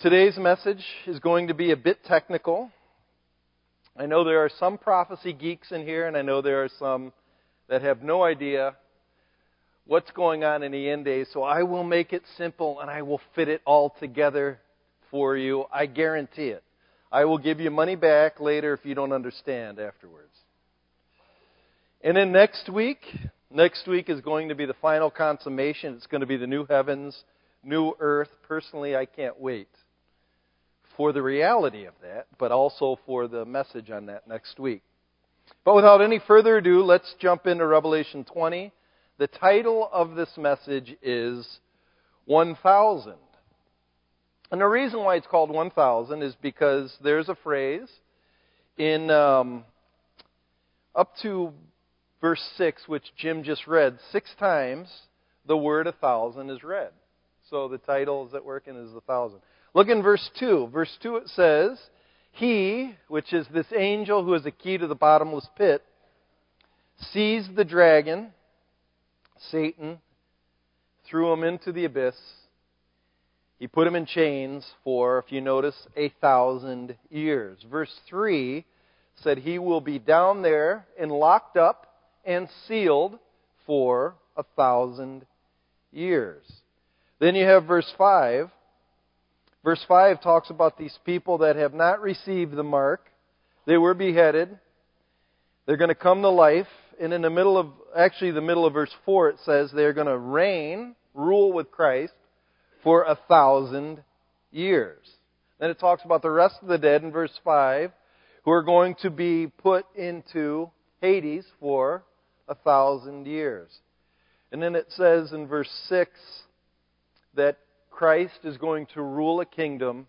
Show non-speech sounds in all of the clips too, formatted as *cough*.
Today's message is going to be a bit technical. I know there are some prophecy geeks in here, and I know there are some that have no idea what's going on in the end days, so I will make it simple and I will fit it all together for you. I guarantee it. I will give you money back later if you don't understand afterwards. And then next week, next week is going to be the final consummation. It's going to be the new heavens, new earth. Personally, I can't wait for the reality of that, but also for the message on that next week. But without any further ado, let's jump into Revelation 20. The title of this message is 1000. And the reason why it's called 1000 is because there's a phrase in um, up to verse 6, which Jim just read, six times the word a thousand is read. So the title is at work and is a thousand. Look in verse 2. Verse 2 it says, He, which is this angel who is a key to the bottomless pit, seized the dragon, Satan, threw him into the abyss. He put him in chains for, if you notice, a thousand years. Verse 3 said he will be down there and locked up and sealed for a thousand years. Then you have verse 5 Verse 5 talks about these people that have not received the mark. They were beheaded. They're going to come to life. And in the middle of, actually, the middle of verse 4, it says they're going to reign, rule with Christ for a thousand years. Then it talks about the rest of the dead in verse 5 who are going to be put into Hades for a thousand years. And then it says in verse 6 that Christ is going to rule a kingdom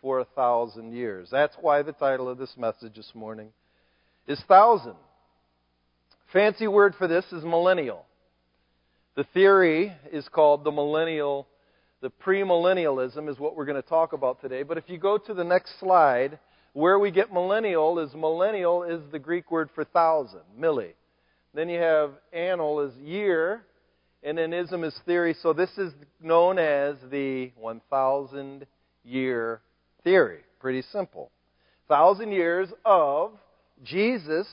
for a thousand years. That's why the title of this message this morning is thousand. Fancy word for this is millennial. The theory is called the millennial, the premillennialism is what we're going to talk about today. But if you go to the next slide, where we get millennial is millennial is the Greek word for thousand, milli. Then you have annal is year, and then ism is theory. So this is known as the 1,000 year theory. Pretty simple. Thousand years of Jesus,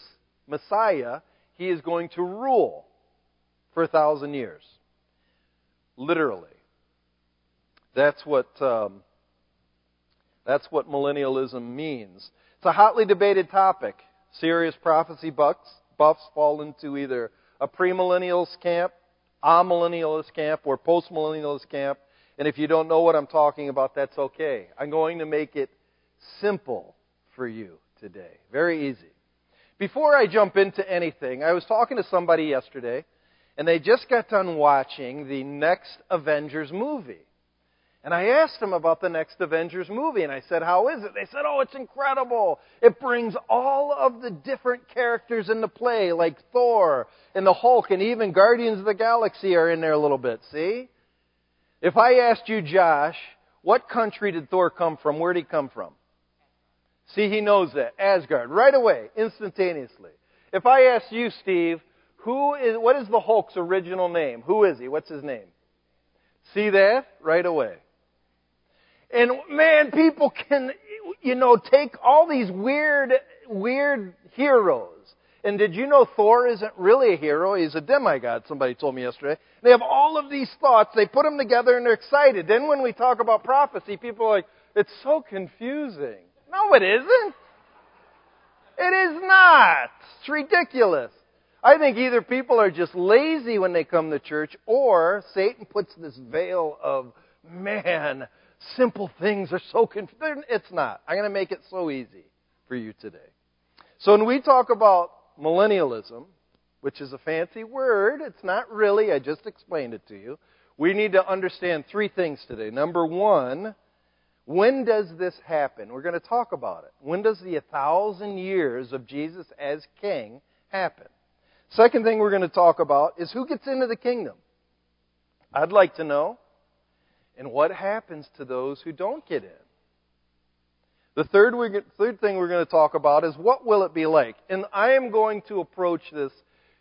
Messiah, he is going to rule for a thousand years. Literally. That's what um, that's what millennialism means. It's a hotly debated topic. Serious prophecy buffs, buffs fall into either a premillennials camp amillennialist camp or postmillennialist camp. And if you don't know what I'm talking about, that's okay. I'm going to make it simple for you today. Very easy. Before I jump into anything, I was talking to somebody yesterday, and they just got done watching the next Avengers movie. And I asked them about the next Avengers movie, and I said, How is it? They said, Oh, it's incredible. It brings all of the different characters into play, like Thor and the Hulk, and even Guardians of the Galaxy are in there a little bit, see? If I asked you, Josh, what country did Thor come from? Where did he come from? See, he knows that. Asgard. Right away, instantaneously. If I asked you, Steve, who is, what is the Hulk's original name? Who is he? What's his name? See that? Right away. And man, people can, you know, take all these weird, weird heroes. And did you know Thor isn't really a hero? He's a demigod, somebody told me yesterday. They have all of these thoughts, they put them together and they're excited. Then when we talk about prophecy, people are like, it's so confusing. No, it isn't. It is not. It's ridiculous. I think either people are just lazy when they come to church or Satan puts this veil of, man, simple things are so confusing. It's not. I'm going to make it so easy for you today. So when we talk about millennialism, which is a fancy word, it's not really, I just explained it to you. We need to understand three things today. Number one, when does this happen? We're going to talk about it. When does the thousand years of Jesus as king happen? Second thing we're going to talk about is who gets into the kingdom. I'd like to know and what happens to those who don't get in. The third, third thing we're going to talk about is what will it be like? And I am going to approach this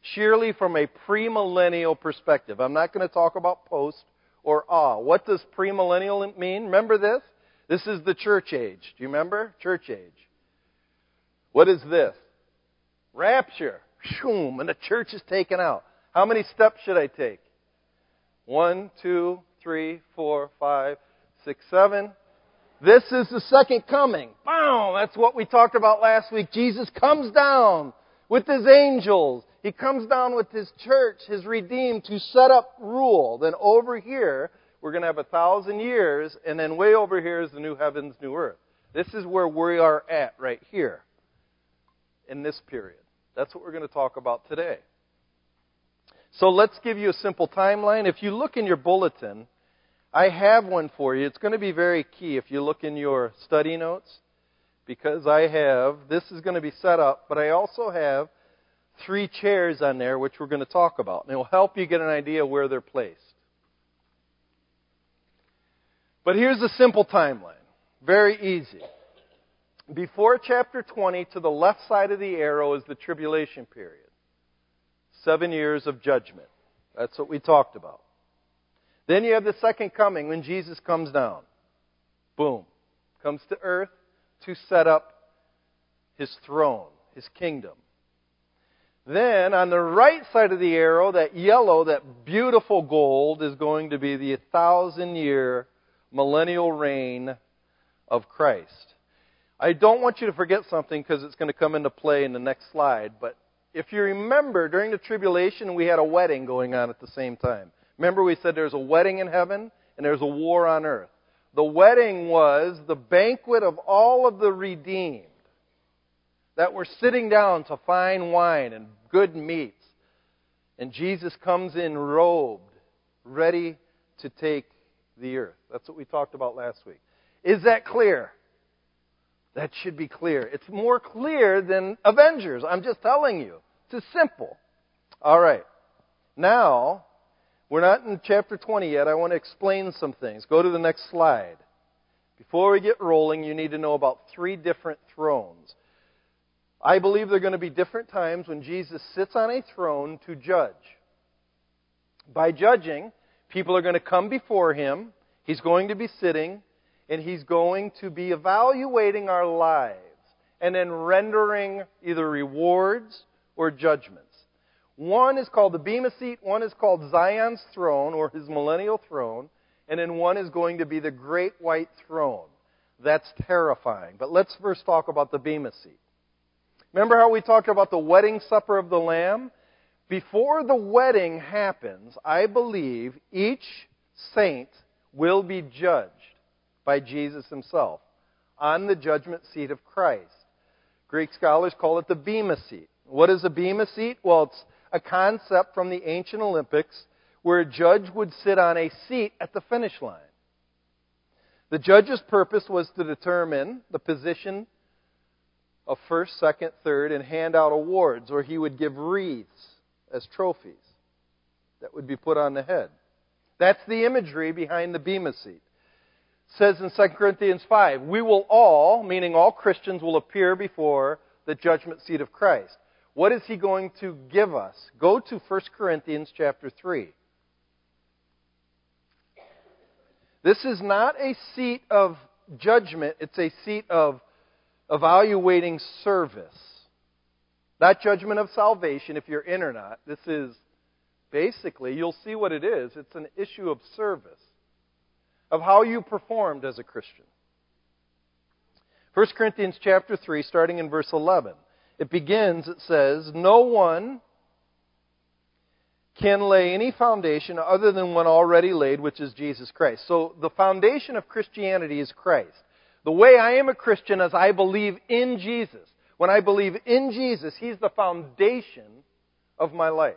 sheerly from a premillennial perspective. I'm not going to talk about post or ah. What does premillennial mean? Remember this? This is the church age. Do you remember? Church age. What is this? Rapture. Shoom, and the church is taken out. How many steps should I take? One, two, three, four, five, six, seven. This is the second coming. Boom! That's what we talked about last week. Jesus comes down with his angels. He comes down with his church, his redeemed, to set up rule. Then over here, we're going to have a thousand years, and then way over here is the new heavens, new earth. This is where we are at right here in this period. That's what we're going to talk about today. So let's give you a simple timeline. If you look in your bulletin, I have one for you. It's going to be very key if you look in your study notes because I have, this is going to be set up, but I also have three chairs on there which we're going to talk about. And it will help you get an idea where they're placed. But here's a simple timeline. Very easy. Before chapter 20, to the left side of the arrow is the tribulation period. Seven years of judgment. That's what we talked about. Then you have the second coming when Jesus comes down. Boom. Comes to earth to set up his throne, his kingdom. Then on the right side of the arrow, that yellow, that beautiful gold, is going to be the thousand year millennial reign of Christ. I don't want you to forget something because it's going to come into play in the next slide, but if you remember, during the tribulation, we had a wedding going on at the same time. Remember, we said there's a wedding in heaven and there's a war on earth. The wedding was the banquet of all of the redeemed that were sitting down to fine wine and good meats. And Jesus comes in robed, ready to take the earth. That's what we talked about last week. Is that clear? That should be clear. It's more clear than Avengers. I'm just telling you. It's simple. All right. Now, we're not in chapter 20 yet. I want to explain some things. Go to the next slide. Before we get rolling, you need to know about three different thrones. I believe there are going to be different times when Jesus sits on a throne to judge. By judging, people are going to come before him. He's going to be sitting and He's going to be evaluating our lives and then rendering either rewards or judgments. One is called the Bema seat, one is called Zion's throne or his millennial throne, and then one is going to be the great white throne. That's terrifying. But let's first talk about the Bema seat. Remember how we talked about the wedding supper of the Lamb? Before the wedding happens, I believe each saint will be judged by Jesus himself on the judgment seat of Christ. Greek scholars call it the Bema seat. What is a Bema seat? Well, it's a concept from the ancient Olympics where a judge would sit on a seat at the finish line. The judge's purpose was to determine the position of first, second, third, and hand out awards, or he would give wreaths as trophies that would be put on the head. That's the imagery behind the Bema seat says in 2 Corinthians 5, we will all, meaning all Christians, will appear before the judgment seat of Christ. What is he going to give us? Go to 1 Corinthians chapter 3. This is not a seat of judgment, it's a seat of evaluating service. Not judgment of salvation if you're in or not. This is basically, you'll see what it is. It's an issue of service of how you performed as a Christian. 1 Corinthians chapter 3, starting in verse 11. It begins, it says, No one can lay any foundation other than one already laid, which is Jesus Christ. So the foundation of Christianity is Christ. The way I am a Christian is I believe in Jesus. When I believe in Jesus, He's the foundation of my life.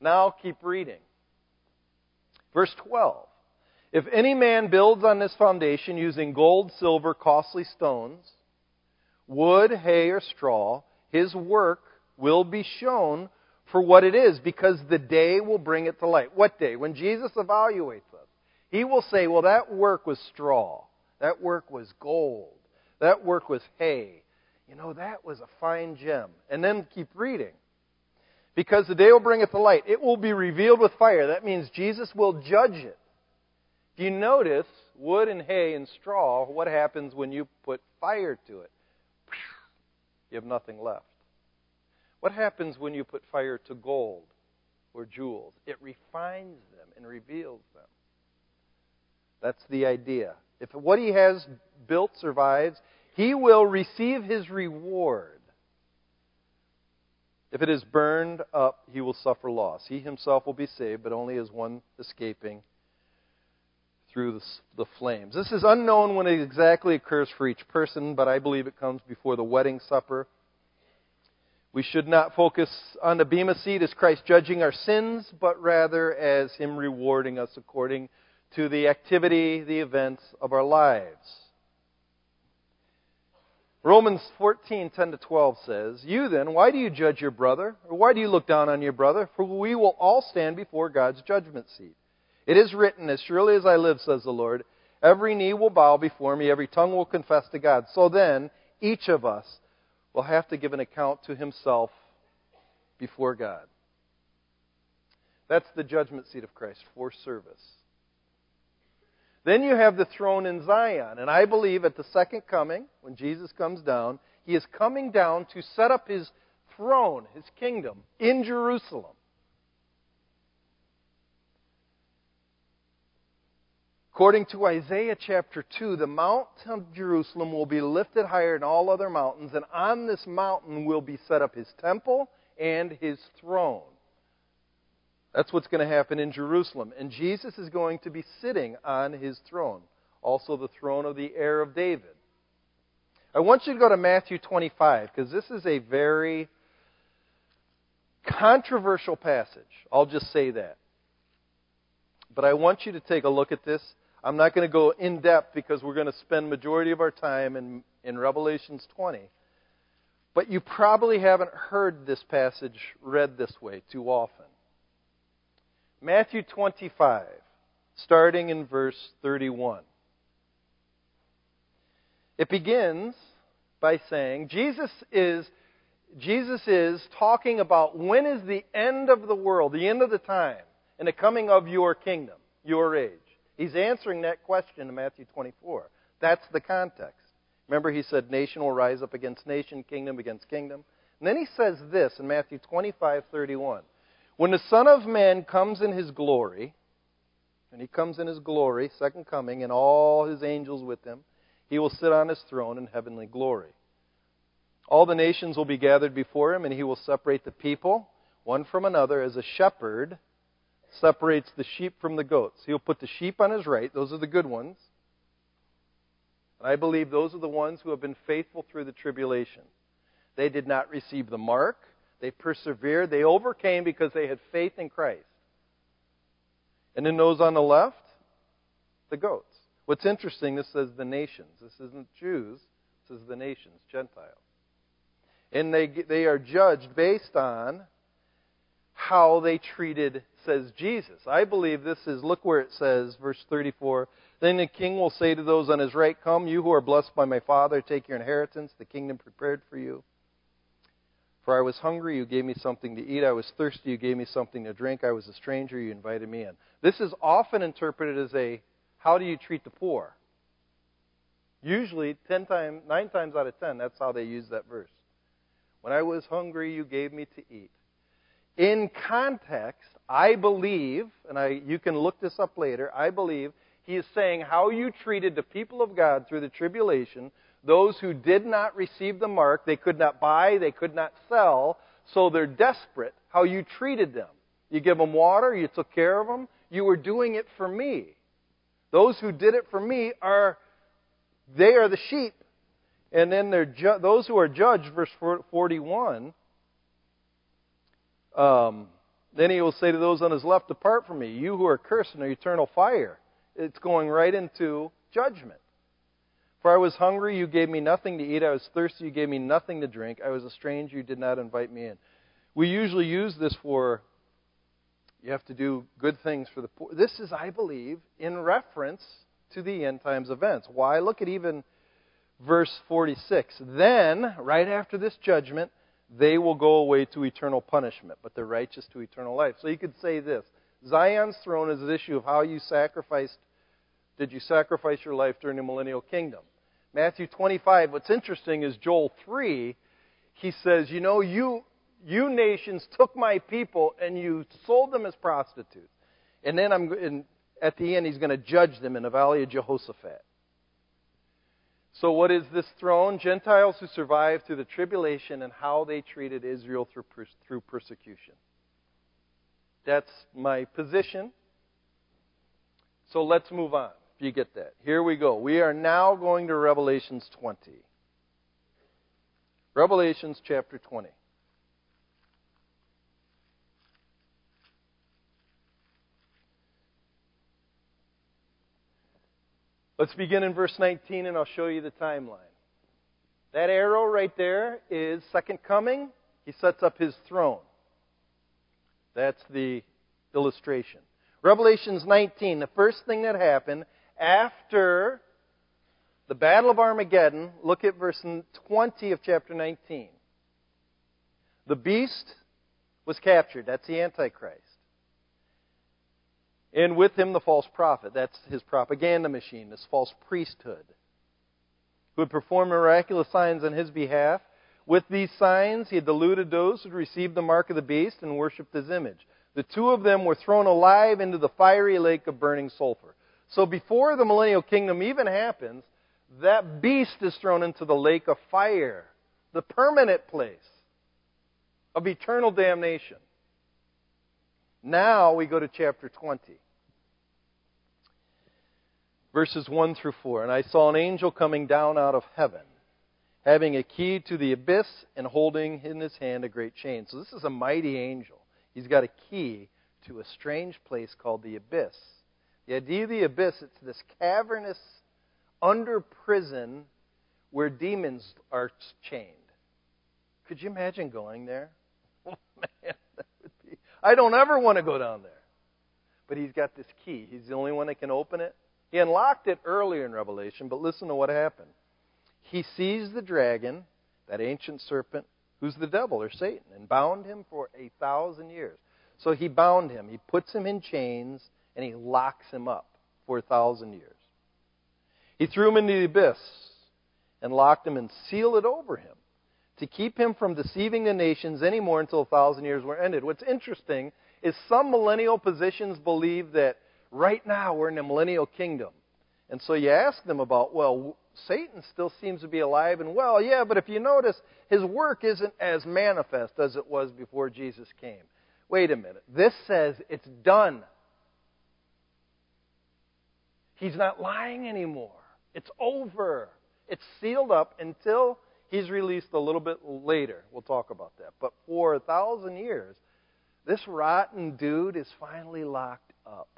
Now keep reading. Verse 12. If any man builds on this foundation using gold, silver, costly stones, wood, hay, or straw, his work will be shown for what it is, because the day will bring it to light. What day? When Jesus evaluates us, he will say, Well, that work was straw. That work was gold. That work was hay. You know, that was a fine gem. And then keep reading. Because the day will bring it to light. It will be revealed with fire. That means Jesus will judge it. Do you notice wood and hay and straw, what happens when you put fire to it? You have nothing left. What happens when you put fire to gold or jewels? It refines them and reveals them. That's the idea. If what he has built survives, he will receive his reward. If it is burned up, he will suffer loss. He himself will be saved, but only as one escaping through the, flames. This is unknown when it exactly occurs for each person, but I believe it comes before the wedding supper. We should not focus on the Bema seat as Christ judging our sins, but rather as Him rewarding us according to the activity, the events of our lives. Romans 14, 10 to 12 says, You then, why do you judge your brother? Or why do you look down on your brother? For we will all stand before God's judgment seat. It is written, As surely as I live, says the Lord, every knee will bow before me, every tongue will confess to God. So then, each of us will have to give an account to himself before God. That's the judgment seat of Christ for service. Then you have the throne in Zion. And I believe at the second coming, when Jesus comes down, he is coming down to set up his throne, his kingdom, in Jerusalem. According to Isaiah chapter 2, the Mount of Jerusalem will be lifted higher than all other mountains, and on this mountain will be set up his temple and his throne. That's what's going to happen in Jerusalem. And Jesus is going to be sitting on his throne, also the throne of the heir of David. I want you to go to Matthew 25 because this is a very controversial passage. I'll just say that. But I want you to take a look at this. I'm not going to go in depth because we're going to spend majority of our time in, in Revelations 20. But you probably haven't heard this passage read this way too often. Matthew 25, starting in verse 31. It begins by saying Jesus is Jesus is talking about when is the end of the world, the end of the time, and the coming of your kingdom, your age. He's answering that question in Matthew 24. That's the context. Remember, he said, Nation will rise up against nation, kingdom against kingdom. And then he says this in Matthew 25, 31. When the Son of Man comes in his glory, and he comes in his glory, second coming, and all his angels with him, he will sit on his throne in heavenly glory. All the nations will be gathered before him, and he will separate the people one from another as a shepherd separates the sheep from the goats. He'll put the sheep on his right, those are the good ones. And I believe those are the ones who have been faithful through the tribulation. They did not receive the mark, they persevered. They overcame because they had faith in Christ. And then those on the left, the goats. What's interesting, this says the nations. This isn't Jews. This is the nations, Gentiles. And they, they are judged based on how they treated, says Jesus. I believe this is, look where it says, verse 34. Then the king will say to those on his right, Come, you who are blessed by my Father, take your inheritance, the kingdom prepared for you for I was hungry, you gave me something to eat. I was thirsty, you gave me something to drink. I was a stranger, you invited me in. This is often interpreted as a how do you treat the poor? Usually, ten times, nine times out of ten, that's how they use that verse. When I was hungry, you gave me to eat. In context, I believe, and I, you can look this up later, I believe he is saying how you treated the people of God through the tribulation those who did not receive the mark, they could not buy, they could not sell, so they're desperate. How you treated them. You give them water, you took care of them, you were doing it for me. Those who did it for me are, they are the sheep. And then ju- those who are judged, verse 41, um, then he will say to those on his left, Depart from me, you who are cursed in the eternal fire. It's going right into judgment. For I was hungry, you gave me nothing to eat. I was thirsty, you gave me nothing to drink. I was a stranger, you did not invite me in. We usually use this for you have to do good things for the poor. This is, I believe, in reference to the end times events. Why? Look at even verse 46. Then, right after this judgment, they will go away to eternal punishment, but the righteous to eternal life. So you could say this Zion's throne is an issue of how you sacrificed Did you sacrifice your life during the millennial kingdom? Matthew 25, what's interesting is Joel 3, he says, You know, you, you nations took my people and you sold them as prostitutes. And then I'm, and at the end, he's going to judge them in the valley of Jehoshaphat. So, what is this throne? Gentiles who survived through the tribulation and how they treated Israel through, through persecution. That's my position. So, let's move on, if you get that. Here we go. We are now going to Revelations 20. Revelations chapter 20. Let's begin in verse 19 and I'll show you the timeline. That arrow right there is second coming. He sets up his throne. That's the illustration. Revelations 19, the first thing that happened after the Battle of Armageddon, look at verse 20 of chapter 19. The beast was captured. That's the Antichrist and with him the false prophet. That's his propaganda machine, this false priesthood, who would perform miraculous signs on his behalf. With these signs, he had deluded those who had received the mark of the beast and worshipped his image. The two of them were thrown alive into the fiery lake of burning sulfur. So before the millennial kingdom even happens, that beast is thrown into the lake of fire, the permanent place of eternal damnation. Now we go to chapter 20 verses 1 through 4. And I saw an angel coming down out of heaven, having a key to the abyss and holding in his hand a great chain. So this is a mighty angel. He's got a key to a strange place called the abyss. The idea of the abyss, it's this cavernous under prison where demons are chained. Could you imagine going there? *laughs* Oh man, I don't ever want to go down there. But he's got this key. He's the only one that can open it. He unlocked it earlier in Revelation, but listen to what happened. He seized the dragon, that ancient serpent, who's the devil or Satan, and bound him for a thousand years. So he bound him, he puts him in chains, and he locks him up for a thousand years. He threw him into the abyss and locked him and sealed it over him to keep him from deceiving the nations anymore until a thousand years were ended. What's interesting is some millennial positions believe that right now we're in the millennial kingdom. And so you ask them about, well, Satan still seems to be alive and well. Yeah, but if you notice, his work isn't as manifest as it was before Jesus came. Wait a minute. This says it's done. He's not lying anymore. It's over. It's sealed up until he's released a little bit later. We'll talk about that. But for a thousand years, this rotten dude is finally locked up.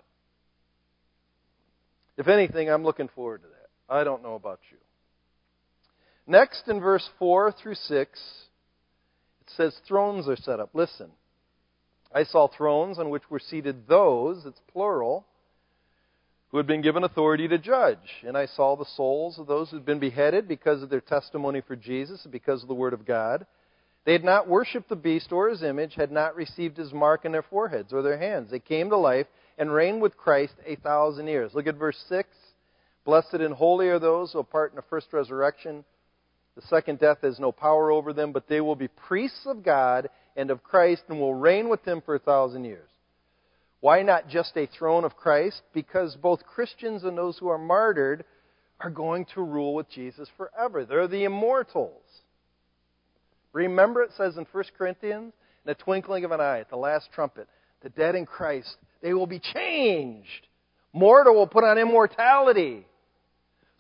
If anything, I'm looking forward to that. I don't know about you. Next, in verse 4 through 6, it says thrones are set up. Listen. I saw thrones on which were seated those, it's plural, who had been given authority to judge. And I saw the souls of those who had been beheaded because of their testimony for Jesus and because of the Word of God. They had not worshipped the beast or his image, had not received his mark in their foreheads or their hands. They came to life and reigned with Christ a thousand years. Look at verse 6. Blessed and holy are those who part in the first resurrection. The second death has no power over them, but they will be priests of God and of Christ and will reign with him for a thousand years. Why not just a throne of Christ? Because both Christians and those who are martyred are going to rule with Jesus forever. They're the immortals. Remember, it says in 1 Corinthians, in the twinkling of an eye, at the last trumpet, the dead in Christ they will be changed. Mortal will put on immortality.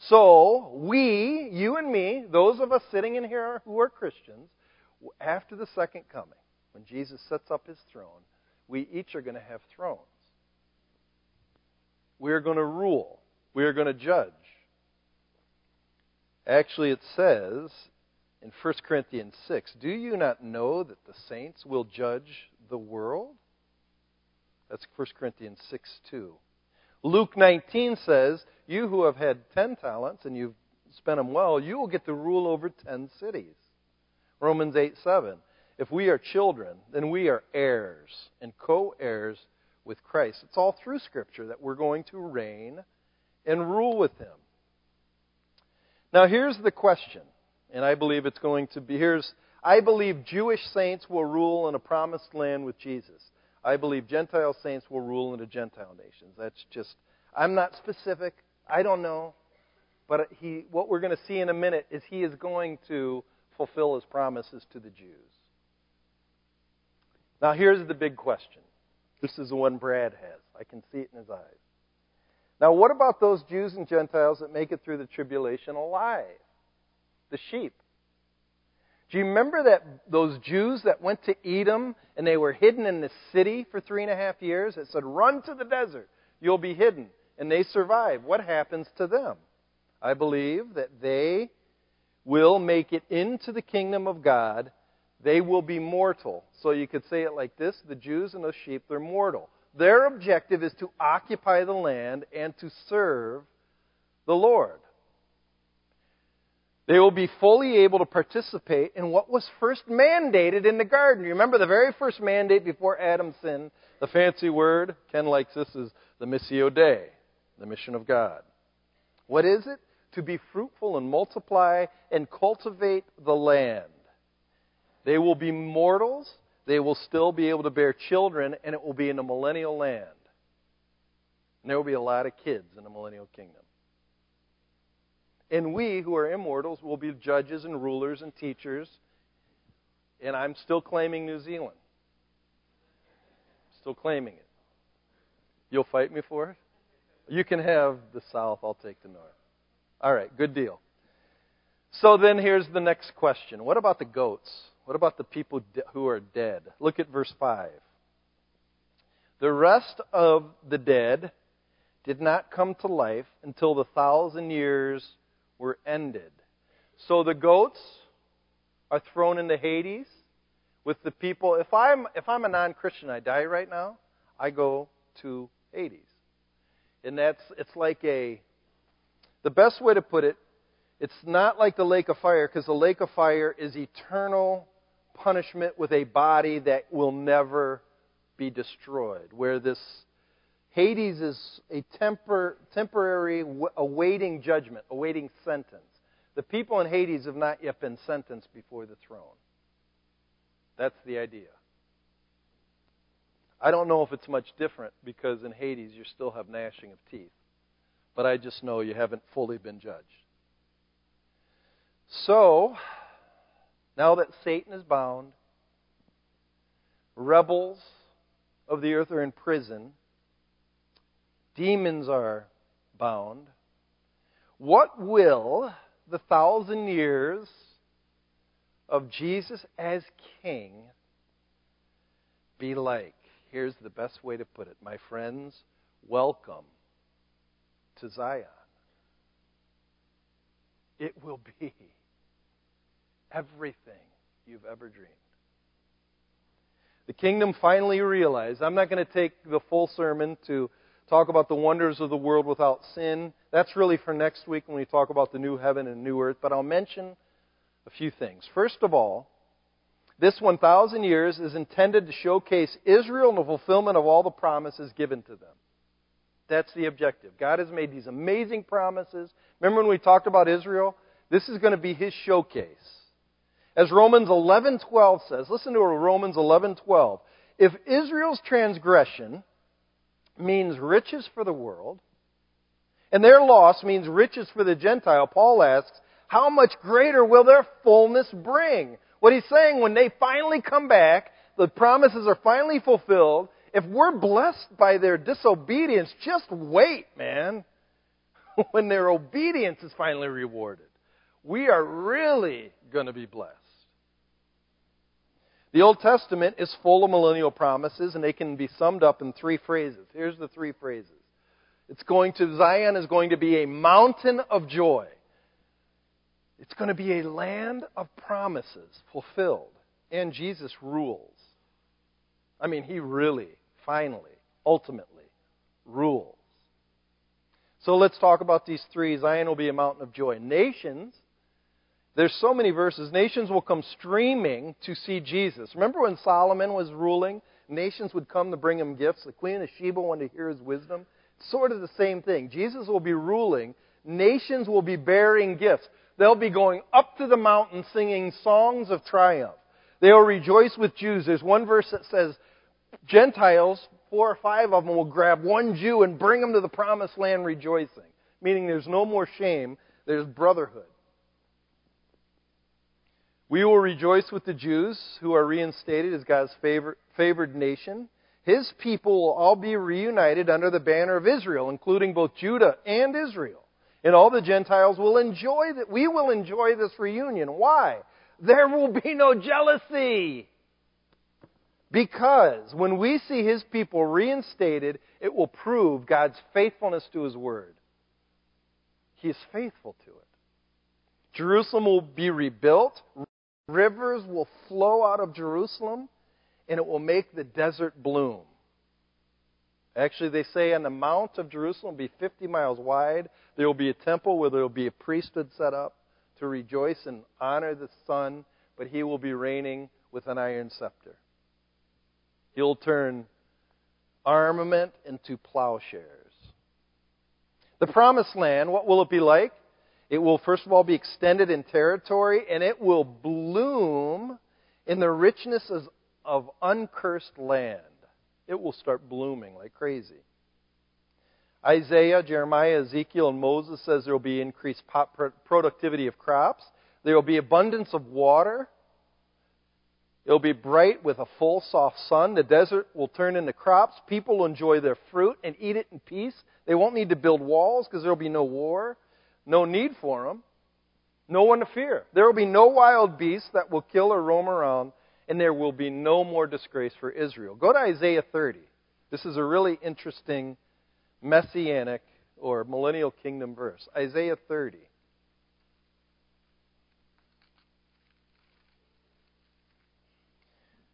So, we, you and me, those of us sitting in here who are Christians, after the second coming, when Jesus sets up his throne, we each are going to have thrones. We are going to rule. We are going to judge. Actually, it says in 1 Corinthians 6 Do you not know that the saints will judge the world? That's 1 Corinthians 6 2. Luke 19 says, You who have had 10 talents and you've spent them well, you will get to rule over 10 cities. Romans 8 7. If we are children, then we are heirs and co heirs with Christ. It's all through Scripture that we're going to reign and rule with him. Now here's the question, and I believe it's going to be here's I believe Jewish saints will rule in a promised land with Jesus. I believe Gentile saints will rule in the Gentile nations. That's just I'm not specific. I don't know. But he, what we're going to see in a minute is he is going to fulfill his promises to the Jews. Now, here's the big question. This is the one Brad has. I can see it in his eyes. Now, what about those Jews and Gentiles that make it through the tribulation alive? The sheep. Do you remember that those Jews that went to Edom and they were hidden in the city for three and a half years? It said, "Run to the desert; you'll be hidden." And they survive. What happens to them? I believe that they will make it into the kingdom of God. They will be mortal. So you could say it like this the Jews and the sheep, they're mortal. Their objective is to occupy the land and to serve the Lord. They will be fully able to participate in what was first mandated in the garden. You remember the very first mandate before Adam sinned? The fancy word, Ken likes this, is the Missio Dei, the mission of God. What is it? to be fruitful and multiply and cultivate the land. They will be mortals, they will still be able to bear children, and it will be in a millennial land. And there will be a lot of kids in the millennial kingdom. And we, who are immortals, will be judges and rulers and teachers. And I'm still claiming New Zealand. Still claiming it. You'll fight me for it? You can have the South, I'll take the North. All right, good deal. So then here's the next question What about the goats? What about the people who are dead? Look at verse 5. The rest of the dead did not come to life until the thousand years were ended. So the goats are thrown into Hades with the people. If I'm, if I'm a non Christian, I die right now, I go to Hades. And that's, it's like a, the best way to put it, it's not like the lake of fire, because the lake of fire is eternal punishment with a body that will never be destroyed. Where this Hades is a tempor, temporary awaiting judgment, awaiting sentence. The people in Hades have not yet been sentenced before the throne. That's the idea. I don't know if it's much different because in Hades you still have gnashing of teeth but I just know you haven't fully been judged. So, now that Satan is bound, rebels of the earth are in prison, demons are bound, what will the thousand years of Jesus as King be like? Here's the best way to put it. My friends, welcome to Zion. It will be everything you've ever dreamed. The kingdom finally realized. I'm not going to take the full sermon to talk about the wonders of the world without sin. That's really for next week when we talk about the new heaven and new earth. But I'll mention a few things. First of all, this 1,000 years is intended to showcase Israel and the fulfillment of all the promises given to them. That's the objective. God has made these amazing promises. Remember when we talked about Israel? This is going to be his showcase. As Romans 11:12 says, listen to Romans 11:12. If Israel's transgression means riches for the world, and their loss means riches for the Gentile, Paul asks, how much greater will their fullness bring? What he's saying, when they finally come back, the promises are finally fulfilled, if we're blessed by their disobedience, just wait, man. *laughs* when their obedience is finally rewarded, we are really going to be blessed. The Old Testament is full of millennial promises, and they can be summed up in three phrases. Here's the three phrases. It's going to, Zion is going to be a mountain of joy. It's going to be a land of promises fulfilled. And Jesus rules. I mean, he really finally, ultimately, rules. So let's talk about these three. Zion will be a mountain of joy. Nations, there's so many verses. Nations will come streaming to see Jesus. Remember when Solomon was ruling? Nations would come to bring him gifts. The Queen of Sheba wanted to hear his wisdom. Sort of the same thing. Jesus will be ruling. Nations will be bearing gifts. They'll be going up to the mountain singing songs of triumph. They'll rejoice with Jews. There's one verse that says, Gentiles, four or five of them, will grab one Jew and bring him to the promised land rejoicing. Meaning there's no more shame, there's brotherhood. We will rejoice with the Jews who are reinstated as God's favor, favored nation. His people will all be reunited under the banner of Israel, including both Judah and Israel. And all the Gentiles will enjoy that. We will enjoy this reunion. Why? There will be no jealousy. Because when we see His people reinstated, it will prove God's faithfulness to His word. He is faithful to it. Jerusalem will be rebuilt, Rivers will flow out of Jerusalem, and it will make the desert bloom. Actually, they say on the Mount of Jerusalem will be 50 miles wide. There will be a temple where there will be a priesthood set up to rejoice and honor the Son, but he will be reigning with an iron scepter. He'll turn armament into plowshares. The promised land, what will it be like? It will, first of all, be extended in territory, and it will bloom in the richness of uncursed land. It will start blooming like crazy. Isaiah, Jeremiah, Ezekiel, and Moses says there will be increased productivity of crops. There will be abundance of water. It will be bright with a full, soft sun. The desert will turn into crops. People will enjoy their fruit and eat it in peace. They won't need to build walls because there will be no war no need for them, no one to fear. There will be no wild beasts that will kill or roam around, and there will be no more disgrace for Israel. Go to Isaiah 30. This is a really interesting messianic or millennial kingdom verse. Isaiah 30.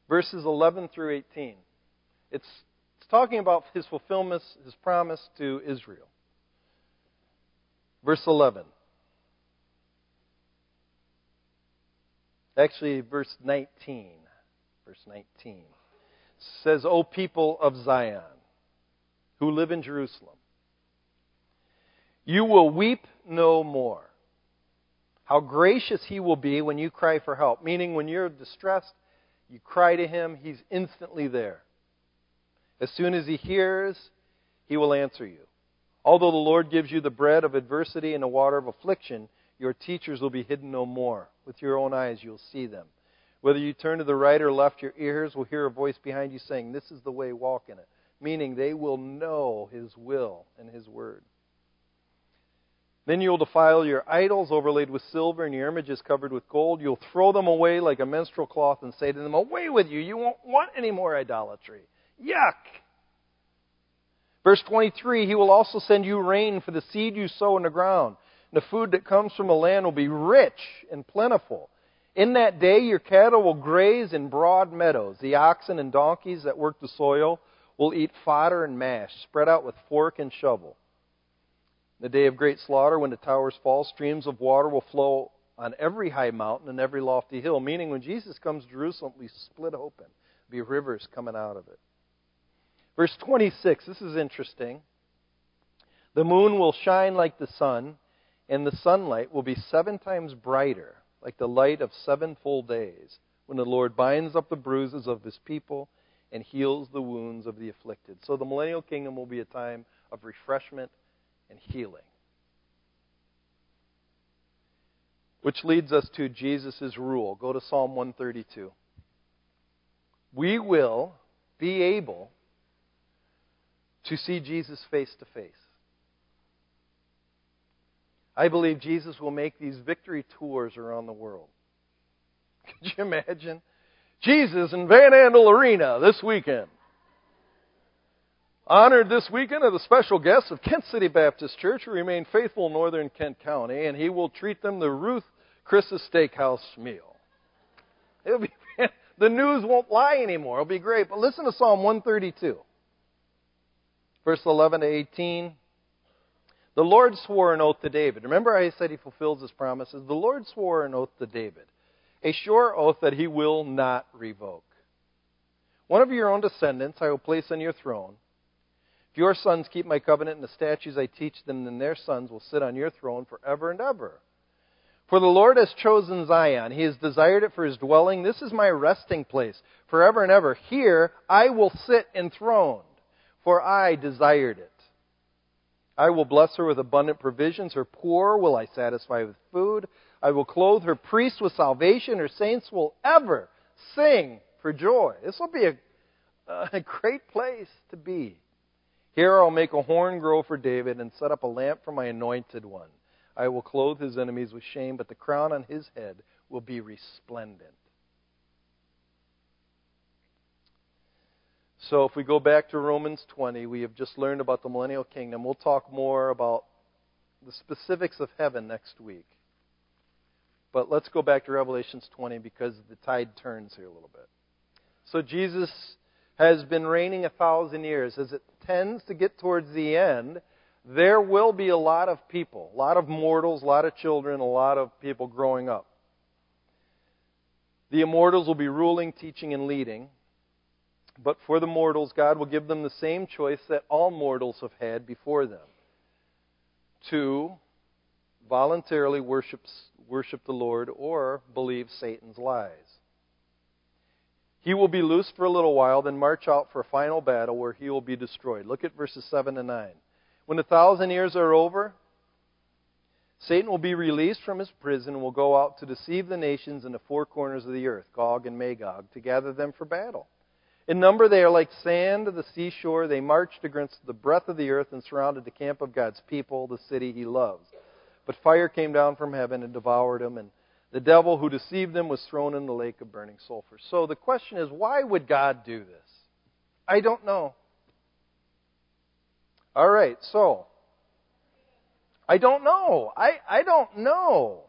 Verses 11 through 18. It's, it's talking about his fulfillment, his promise to Israel. Verse 11. Actually, verse 19. Verse 19 says, O people of Zion, who live in Jerusalem, you will weep no more. How gracious he will be when you cry for help. Meaning, when you're distressed, you cry to him, he's instantly there. As soon as he hears, he will answer you. Although the Lord gives you the bread of adversity and the water of affliction, your teachers will be hidden no more. With your own eyes you'll see them. Whether you turn to the right or left, your ears will hear a voice behind you saying, This is the way, walk in it. Meaning they will know His will and His word. Then you'll defile your idols overlaid with silver and your images covered with gold. You'll throw them away like a menstrual cloth and say to them, Away with you! You won't want any more idolatry. Yuck! Verse 23 He will also send you rain for the seed you sow in the ground. And The food that comes from the land will be rich and plentiful. In that day, your cattle will graze in broad meadows. The oxen and donkeys that work the soil will eat fodder and mash, spread out with fork and shovel. The day of great slaughter, when the towers fall, streams of water will flow on every high mountain and every lofty hill. Meaning, when Jesus comes Jerusalem, we split open. Be rivers coming out of it. Verse 26, this is interesting. The moon will shine like the sun, and the sunlight will be seven times brighter, like the light of seven full days, when the Lord binds up the bruises of his people and heals the wounds of the afflicted. So the millennial kingdom will be a time of refreshment and healing. Which leads us to Jesus' rule. Go to Psalm 132. We will be able to see Jesus face to face. I believe Jesus will make these victory tours around the world. *laughs* Could you imagine? Jesus in Van Andel Arena this weekend. Honored this weekend are the special guests of Kent City Baptist Church who remain faithful in northern Kent County, and he will treat them the Ruth Chris's Steakhouse meal. It'll be, *laughs* the news won't lie anymore. It'll be great. But listen to Psalm 132. Verse 11 to 18. The Lord swore an oath to David. Remember, I said he fulfills his promises. The Lord swore an oath to David, a sure oath that he will not revoke. One of your own descendants I will place on your throne. If your sons keep my covenant and the statutes I teach them, then their sons will sit on your throne forever and ever. For the Lord has chosen Zion. He has desired it for his dwelling. This is my resting place forever and ever. Here I will sit enthroned, for I desired it. I will bless her with abundant provisions. Her poor will I satisfy with food. I will clothe her priests with salvation. Her saints will ever sing for joy. This will be a, a great place to be. Here I'll make a horn grow for David and set up a lamp for my anointed one. I will clothe his enemies with shame, but the crown on his head will be resplendent. So if we go back to Romans 20, we have just learned about the millennial kingdom. We'll talk more about the specifics of heaven next week. But let's go back to Revelations 20 because the tide turns here a little bit. So Jesus has been reigning a thousand years. As it tends to get towards the end, there will be a lot of people, a lot of mortals, a lot of children, a lot of people growing up. The immortals will be ruling, teaching, and leading. But for the mortals, God will give them the same choice that all mortals have had before them to voluntarily worship, worship the Lord or believe Satan's lies. He will be loose for a little while, then march out for a final battle where he will be destroyed. Look at verses 7 and 9. When a thousand years are over, Satan will be released from his prison and will go out to deceive the nations in the four corners of the earth, Gog and Magog, to gather them for battle. In number, they are like sand of the seashore. They marched against the breadth of the earth and surrounded the camp of God's people, the city he loves. But fire came down from heaven and devoured them, and the devil who deceived them was thrown in the lake of burning sulfur. So the question is, why would God do this? I don't know. All right, so I don't know. I, I don't know.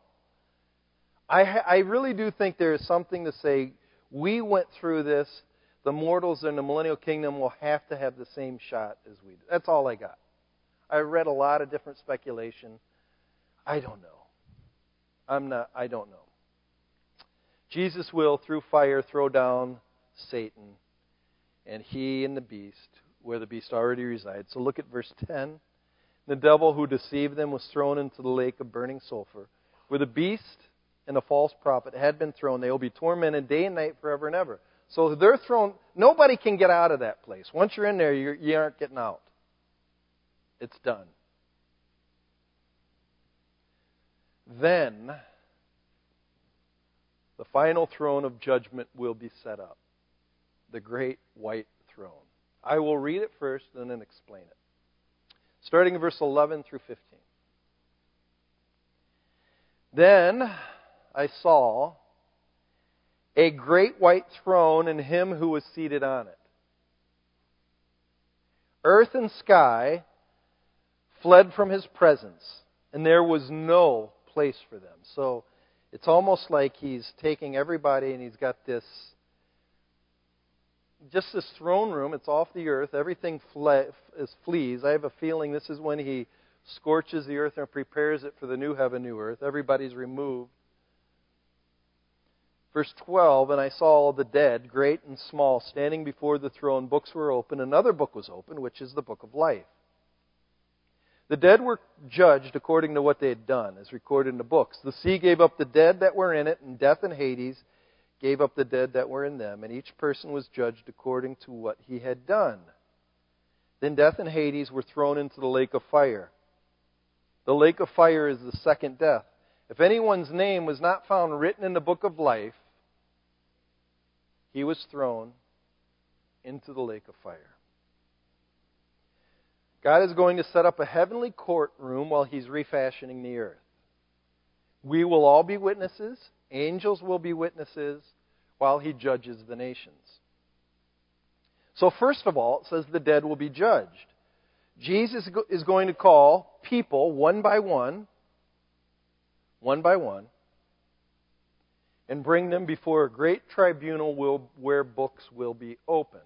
I, I really do think there is something to say. We went through this. The mortals in the millennial kingdom will have to have the same shot as we do. That's all I got. I read a lot of different speculation. I don't know. I'm not, I don't know. Jesus will, through fire, throw down Satan, and he and the beast, where the beast already resides. So look at verse 10. The devil who deceived them was thrown into the lake of burning sulfur, where the beast and the false prophet had been thrown. They will be tormented day and night forever and ever. So they're thrown. Nobody can get out of that place. Once you're in there, you're, you aren't getting out. It's done. Then the final throne of judgment will be set up the great white throne. I will read it first and then explain it. Starting in verse 11 through 15. Then I saw a great white throne and him who was seated on it. Earth and sky fled from his presence, and there was no place for them. So it's almost like he's taking everybody and he's got this just this throne room. It's off the earth. Everything fle- is flees. I have a feeling this is when he scorches the earth and prepares it for the new heaven, new earth. Everybody's removed. Verse 12, and I saw all the dead, great and small, standing before the throne. Books were open. Another book was opened, which is the book of life. The dead were judged according to what they had done, as recorded in the books. The sea gave up the dead that were in it, and death and Hades gave up the dead that were in them, and each person was judged according to what he had done. Then death and Hades were thrown into the lake of fire. The lake of fire is the second death. If anyone's name was not found written in the book of life, he was thrown into the lake of fire. God is going to set up a heavenly courtroom while He's refashioning the earth. We will all be witnesses, angels will be witnesses while He judges the nations. So, first of all, it says the dead will be judged. Jesus is going to call people one by one, one by one, and bring them before a great tribunal where books will be opened.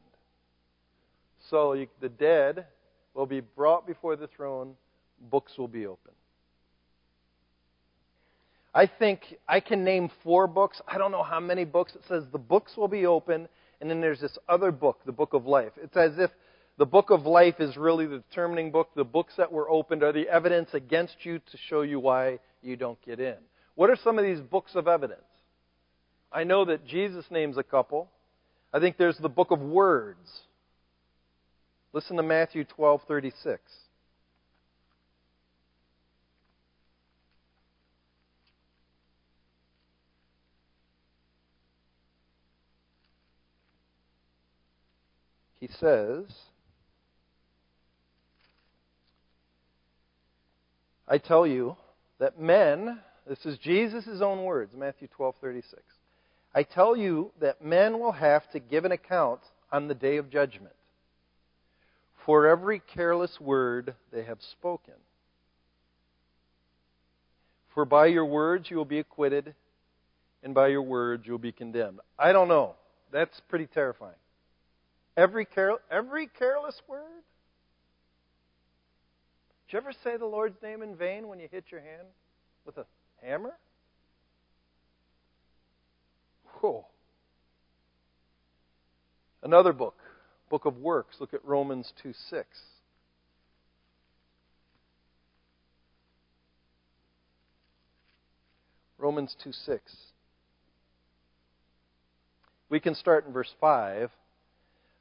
So the dead will be brought before the throne, books will be opened. I think I can name four books. I don't know how many books. It says the books will be open, and then there's this other book, the book of life. It's as if the book of life is really the determining book. The books that were opened are the evidence against you to show you why you don't get in. What are some of these books of evidence? I know that Jesus names a couple. I think there's the book of words. Listen to Matthew 12:36. He says, I tell you that men, this is Jesus' own words, Matthew 12:36. I tell you that men will have to give an account on the day of judgment for every careless word they have spoken. For by your words you will be acquitted, and by your words you will be condemned. I don't know. That's pretty terrifying. Every, care, every careless word? Did you ever say the Lord's name in vain when you hit your hand with a hammer? Whoa. Another book, Book of Works. Look at Romans 2 6. Romans 2 6. We can start in verse 5.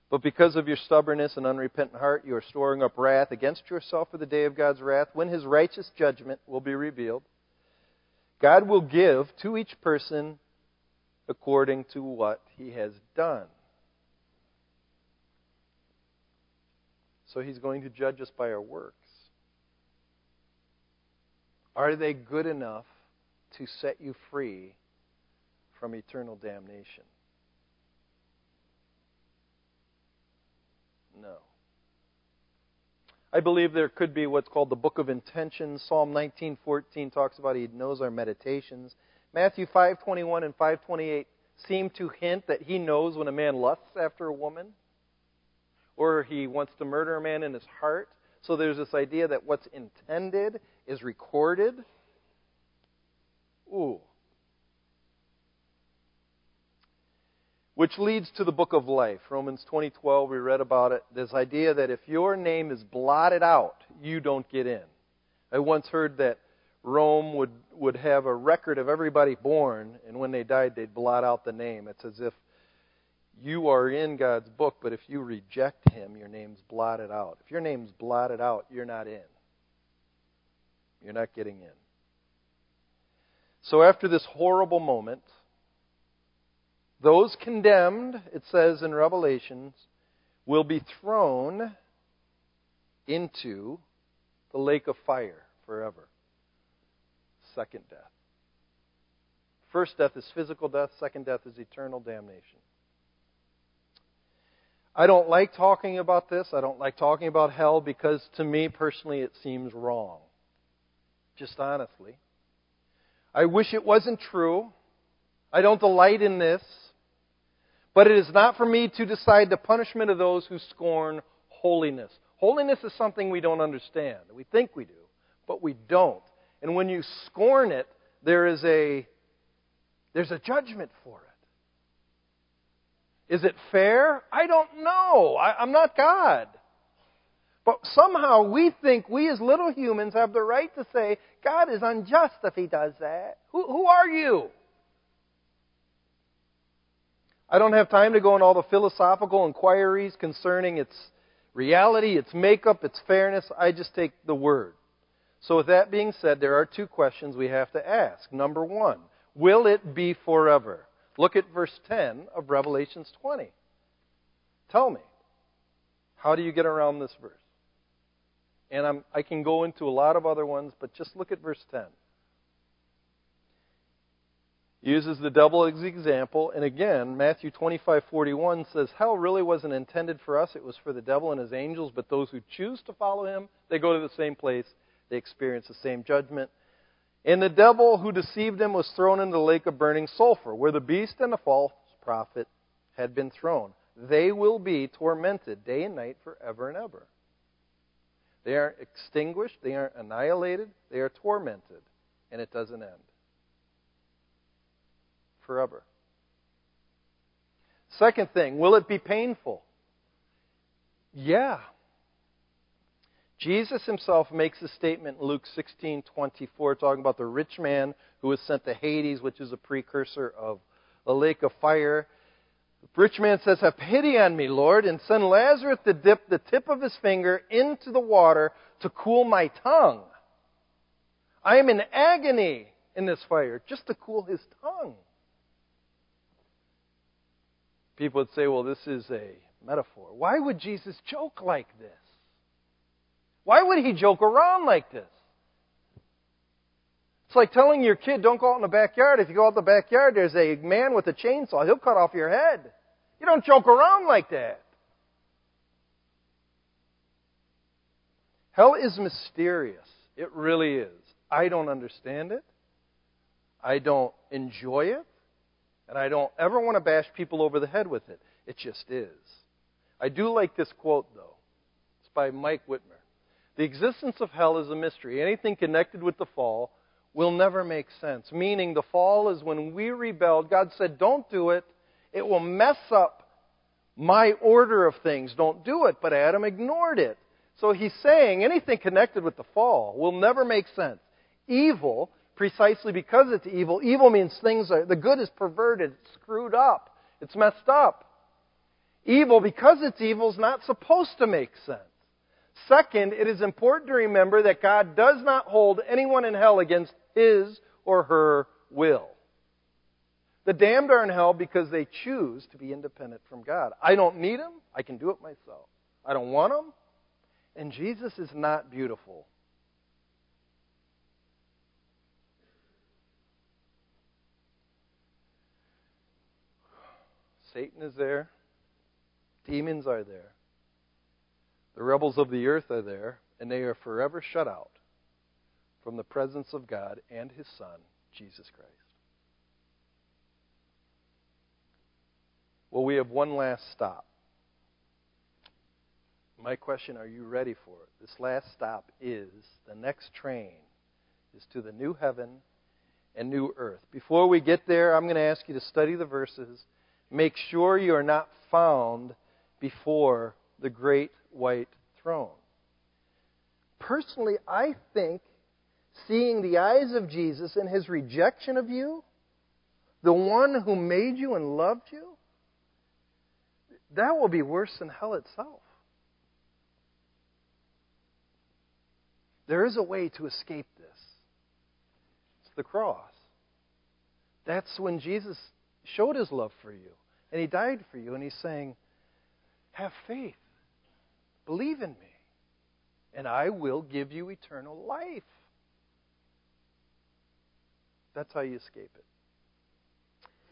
But because of your stubbornness and unrepentant heart, you are storing up wrath against yourself for the day of God's wrath, when his righteous judgment will be revealed. God will give to each person according to what he has done. So he's going to judge us by our works. Are they good enough to set you free from eternal damnation? No. I believe there could be what's called the book of intentions. Psalm 19:14 talks about he knows our meditations. Matthew 5:21 and 5:28 seem to hint that he knows when a man lusts after a woman or he wants to murder a man in his heart. So there's this idea that what's intended is recorded. Ooh. Which leads to the book of life. Romans 20:12 we read about it. This idea that if your name is blotted out, you don't get in. I once heard that Rome would would have a record of everybody born and when they died they'd blot out the name. It's as if you are in God's book, but if you reject him, your name's blotted out. If your name's blotted out, you're not in. You're not getting in. So after this horrible moment, those condemned, it says in Revelations, will be thrown into the lake of fire forever. Second death. First death is physical death, second death is eternal damnation. I don't like talking about this. I don't like talking about hell because to me personally it seems wrong. Just honestly. I wish it wasn't true. I don't delight in this. But it is not for me to decide the punishment of those who scorn holiness. Holiness is something we don't understand. We think we do, but we don't. And when you scorn it, there is a there's a judgment for it. Is it fair? I don't know. I, am not God. But somehow we think we as little humans have the right to say God is unjust if he does that. Who, who are you? I don't have time to go into all the philosophical inquiries concerning its reality, its makeup, its fairness. I just take the word. So, with that being said, there are two questions we have to ask. Number one, will it be forever? Look at verse 10 of Revelations 20. Tell me, how do you get around this verse? And I'm, I can go into a lot of other ones, but just look at verse 10 uses the as example. And again, Matthew 25:41 says, "Hell really wasn't intended for us; it was for the devil and his angels. But those who choose to follow him, they go to the same place, they experience the same judgment." And the devil who deceived them was thrown into the lake of burning sulfur, where the beast and the false prophet had been thrown. They will be tormented day and night forever and ever. They aren't extinguished, they aren't annihilated, they are tormented, and it doesn't end forever. Second thing, will it be painful? Yeah. Jesus himself makes a statement in Luke 16:24 talking about the rich man who was sent to Hades, which is a precursor of the lake of fire. The rich man says, "Have pity on me, Lord, and send Lazarus to dip the tip of his finger into the water to cool my tongue. I am in agony in this fire, just to cool his tongue." People would say, "Well, this is a metaphor. Why would Jesus joke like this? Why would he joke around like this? It's like telling your kid, don't go out in the backyard. If you go out in the backyard, there's a man with a chainsaw. He'll cut off your head. You don't joke around like that. Hell is mysterious. It really is. I don't understand it. I don't enjoy it. And I don't ever want to bash people over the head with it. It just is. I do like this quote, though. It's by Mike Wittmer. The existence of hell is a mystery. Anything connected with the fall will never make sense. Meaning, the fall is when we rebelled. God said, Don't do it. It will mess up my order of things. Don't do it. But Adam ignored it. So he's saying anything connected with the fall will never make sense. Evil, precisely because it's evil, evil means things are, the good is perverted, it's screwed up, it's messed up. Evil, because it's evil, is not supposed to make sense. Second, it is important to remember that God does not hold anyone in hell against his or her will. The damned are in hell because they choose to be independent from God. I don't need them. I can do it myself. I don't want them. And Jesus is not beautiful. Satan is there. Demons are there. The rebels of the earth are there, and they are forever shut out from the presence of God and His Son, Jesus Christ. Well, we have one last stop. My question are you ready for it? This last stop is the next train is to the new heaven and new earth. Before we get there, I'm going to ask you to study the verses. Make sure you are not found before the great white throne. Personally, I think seeing the eyes of Jesus in his rejection of you, the one who made you and loved you, that will be worse than hell itself. There is a way to escape this. It's the cross. That's when Jesus showed his love for you. And he died for you. And he's saying, have faith. Believe in me. And I will give you eternal life. That's how you escape it.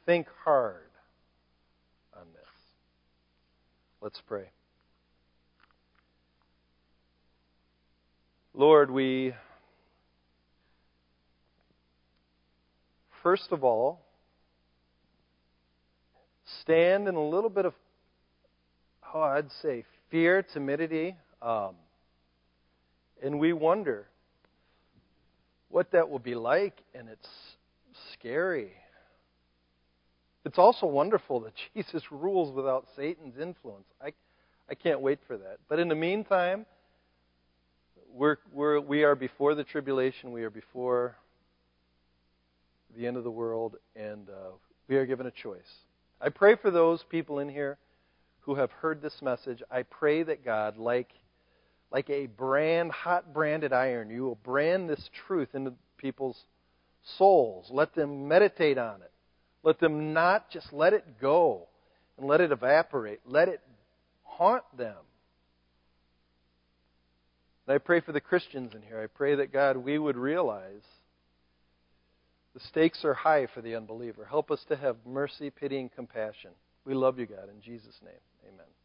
Think hard on this. Let's pray. Lord, we first of all stand in a little bit of oh, I'd say fear, timidity, um, and we wonder what that will be like, and it's scary. It's also wonderful that *laughs* Jesus rules without Satan's influence. I, I can't wait for that. But in the meantime, we're, we're, we are before the tribulation. We are before the end of the world, and uh, we are given a choice. I pray for those people in here who have heard this message, I pray that God, like, like a brand, hot branded iron, you will brand this truth into people's souls. Let them meditate on it. Let them not just let it go and let it evaporate. Let it haunt them. And I pray for the Christians in here. I pray that God, we would realize the stakes are high for the unbeliever. Help us to have mercy, pity, and compassion. We love you, God. In Jesus' name, amen.